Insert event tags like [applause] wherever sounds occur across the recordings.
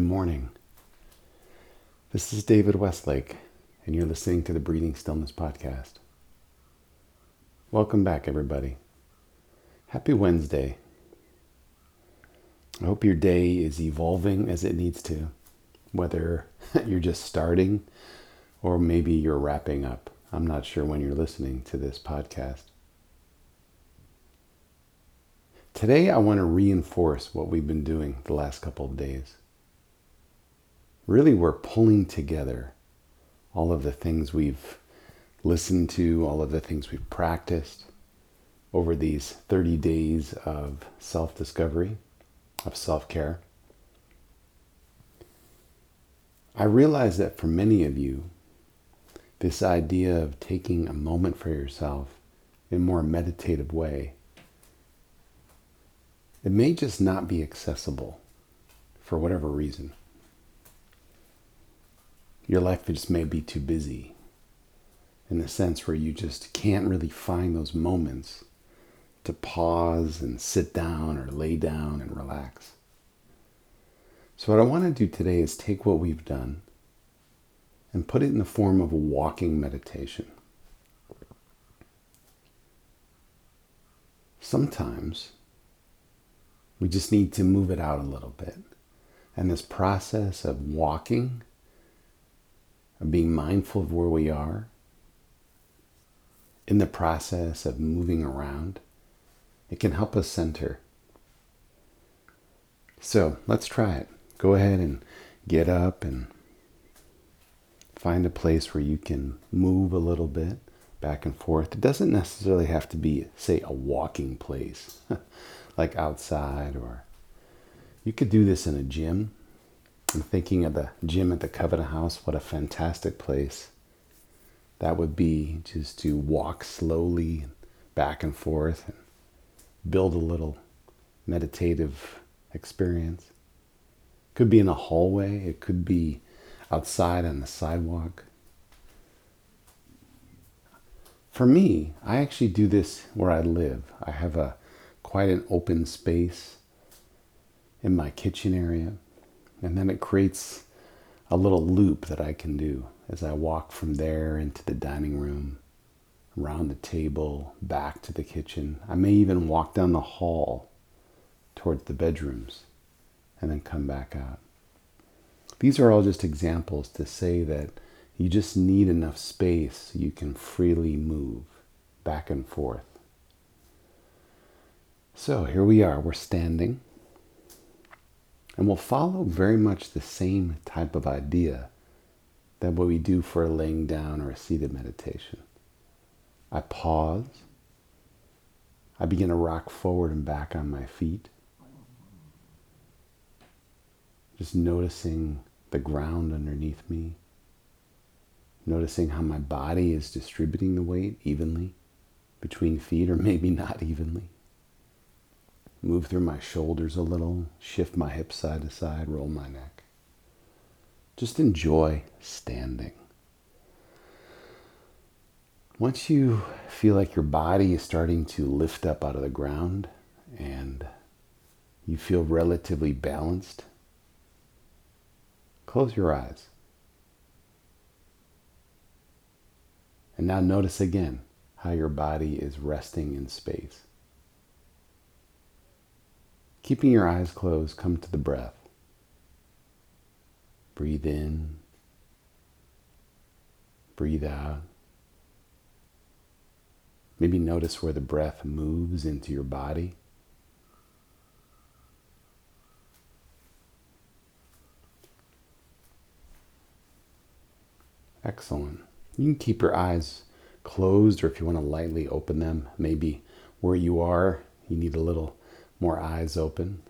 Good morning. This is David Westlake, and you're listening to the Breathing Stillness Podcast. Welcome back, everybody. Happy Wednesday. I hope your day is evolving as it needs to, whether [laughs] you're just starting or maybe you're wrapping up. I'm not sure when you're listening to this podcast. Today, I want to reinforce what we've been doing the last couple of days. Really, we're pulling together all of the things we've listened to, all of the things we've practiced over these 30 days of self discovery, of self care. I realize that for many of you, this idea of taking a moment for yourself in a more meditative way it may just not be accessible for whatever reason. Your life just may be too busy in the sense where you just can't really find those moments to pause and sit down or lay down and relax. So, what I want to do today is take what we've done and put it in the form of a walking meditation. Sometimes we just need to move it out a little bit. And this process of walking, of being mindful of where we are, in the process of moving around, it can help us center. So let's try it. Go ahead and get up and find a place where you can move a little bit back and forth. It doesn't necessarily have to be, say, a walking place. [laughs] like outside, or you could do this in a gym. I'm thinking of the gym at the Covenant House. What a fantastic place that would be just to walk slowly back and forth and build a little meditative experience. Could be in a hallway, it could be outside on the sidewalk. For me, I actually do this where I live. I have a quite an open space in my kitchen area. And then it creates a little loop that I can do as I walk from there into the dining room, around the table, back to the kitchen. I may even walk down the hall towards the bedrooms and then come back out. These are all just examples to say that you just need enough space so you can freely move back and forth. So here we are, we're standing. And we'll follow very much the same type of idea that what we do for a laying down or a seated meditation. I pause. I begin to rock forward and back on my feet. Just noticing the ground underneath me. Noticing how my body is distributing the weight evenly between feet or maybe not evenly. Move through my shoulders a little, shift my hips side to side, roll my neck. Just enjoy standing. Once you feel like your body is starting to lift up out of the ground and you feel relatively balanced, close your eyes. And now notice again how your body is resting in space. Keeping your eyes closed, come to the breath. Breathe in, breathe out. Maybe notice where the breath moves into your body. Excellent. You can keep your eyes closed, or if you want to lightly open them, maybe where you are, you need a little more eyes open.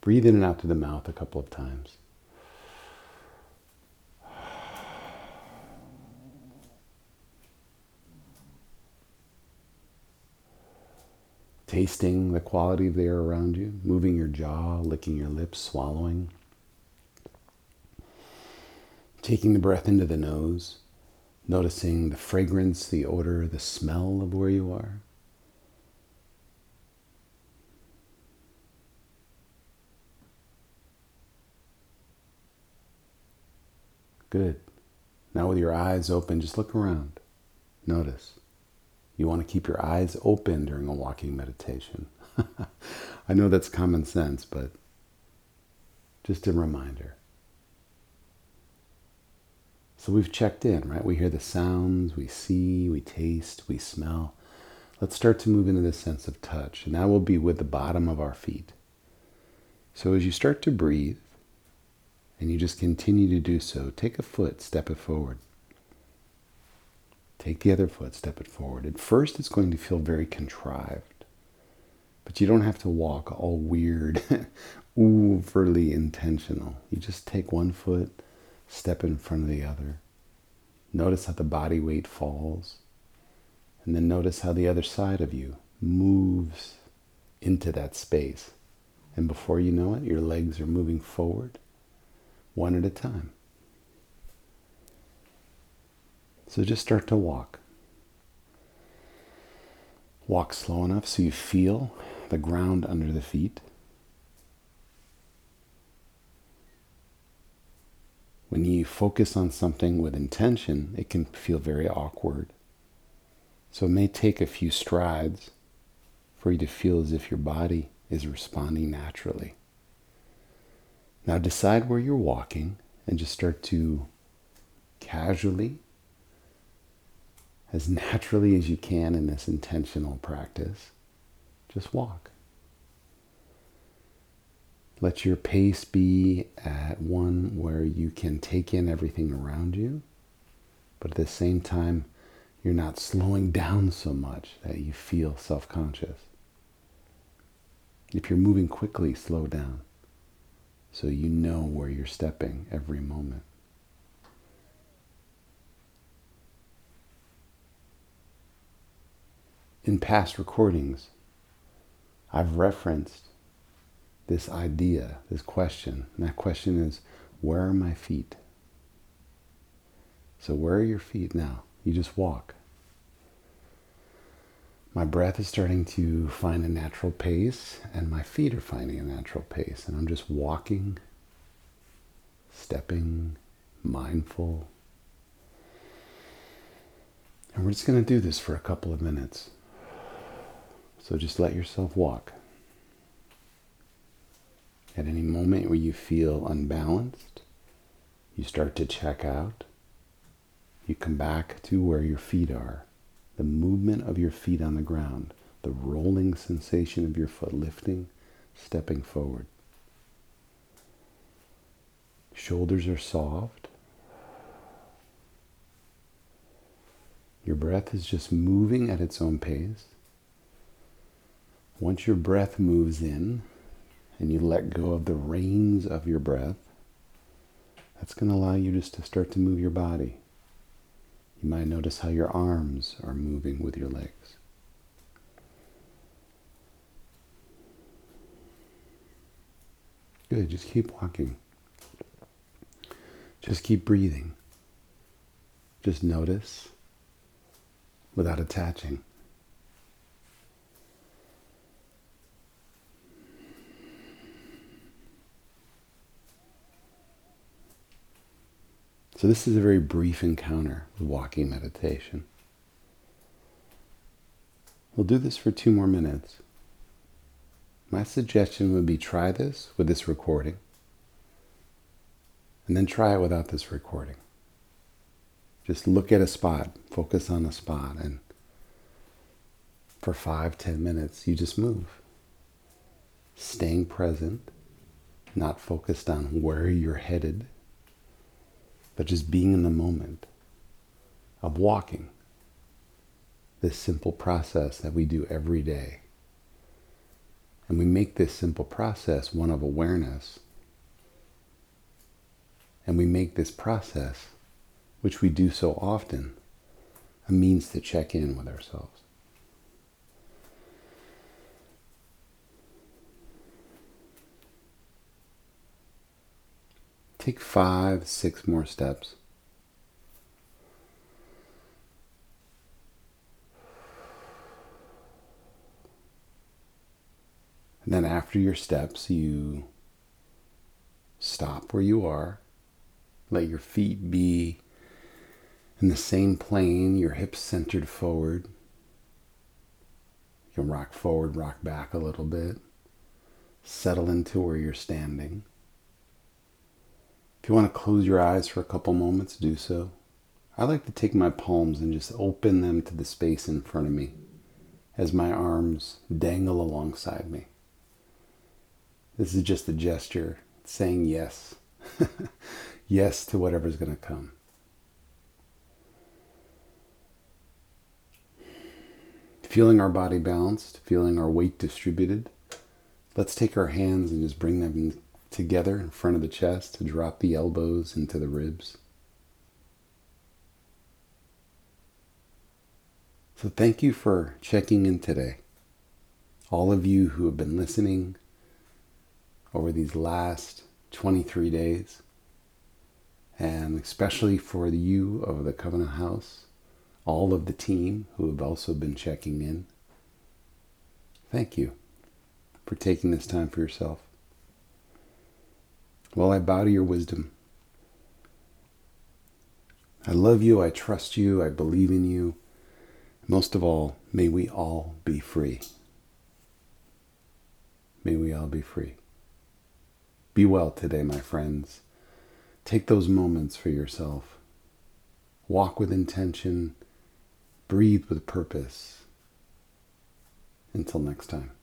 Breathe in and out through the mouth a couple of times. Tasting the quality of the air around you, moving your jaw, licking your lips, swallowing. Taking the breath into the nose noticing the fragrance, the odor, the smell of where you are. Good. Now, with your eyes open, just look around. Notice. You want to keep your eyes open during a walking meditation. [laughs] I know that's common sense, but just a reminder. So we've checked in, right? We hear the sounds, we see, we taste, we smell. Let's start to move into the sense of touch, and that will be with the bottom of our feet. So as you start to breathe, and you just continue to do so, take a foot, step it forward. Take the other foot, step it forward. At first, it's going to feel very contrived, but you don't have to walk all weird, [laughs] overly intentional. You just take one foot, step in front of the other. Notice how the body weight falls, and then notice how the other side of you moves into that space. And before you know it, your legs are moving forward one at a time. So just start to walk. Walk slow enough so you feel the ground under the feet. When you focus on something with intention, it can feel very awkward. So it may take a few strides for you to feel as if your body is responding naturally. Now decide where you're walking and just start to casually, as [laughs] naturally as you can in this intentional practice, just walk. Let your pace be at one where you can take in everything around you, but at the same time, you're not slowing down so much that you feel self conscious. If you're moving quickly, slow down so you know where you're stepping every moment. In past recordings, I've referenced this idea, this question. And that question is, where are my feet? So, where are your feet now? You just walk. My breath is starting to find a natural pace, and my feet are finding a natural pace. And I'm just walking, stepping, mindful. And we're just going to do this for a couple of minutes. So just let yourself walk. At any moment where you feel unbalanced, you start to check out. You come back to where your feet are, the movement of your feet on the ground, the rolling sensation of your foot lifting, stepping forward. Shoulders are soft. Your breath is just moving at its own pace. Once your breath moves in, and you let go of the reins of your breath, that's going to allow you just to start to move your body. You might notice how your arms are moving with your legs. Good, just keep walking. Just keep breathing. Just notice without attaching. So, this is a very brief encounter with walking meditation. We'll do this for two more minutes. My suggestion would be try this with this recording, and then try it without this recording. Just look at a spot, focus on a spot, and for five, ten minutes, you just move. Staying present, not focused on where you're headed but just being in the moment of walking. This simple process that we do every day. And we make this simple process one of awareness. And we make this process, which we do so often, a means to check in with ourselves. Take five, six more steps. And then after your steps, you stop where you are Let your feet be in the same plane, your hips centered forward. You can rock forward, rock back a little bit. Settle into where you're standing. If you want to close your eyes for a couple moments, do so. I like to take my palms and just open them to the space in front of me as my arms dangle alongside me. This is just a gesture saying yes. [laughs] yes to whatever's going to come. Feeling our body balanced, feeling our weight distributed. Let's take our hands and just bring them together in front of the chest to drop the elbows into the ribs. So, thank you for checking in today. All of you who have been listening over these last 23 days, and especially for you of the Covenant House, all of the team who have also been checking in. Thank you for taking this time for yourself. Well, I bow to your wisdom. I love you, I trust you, I believe in you. Most of all, may we all be free. May we all be free. Be well today, my friends. Take those moments for yourself. Walk with intention. Breathe with purpose. Until next time.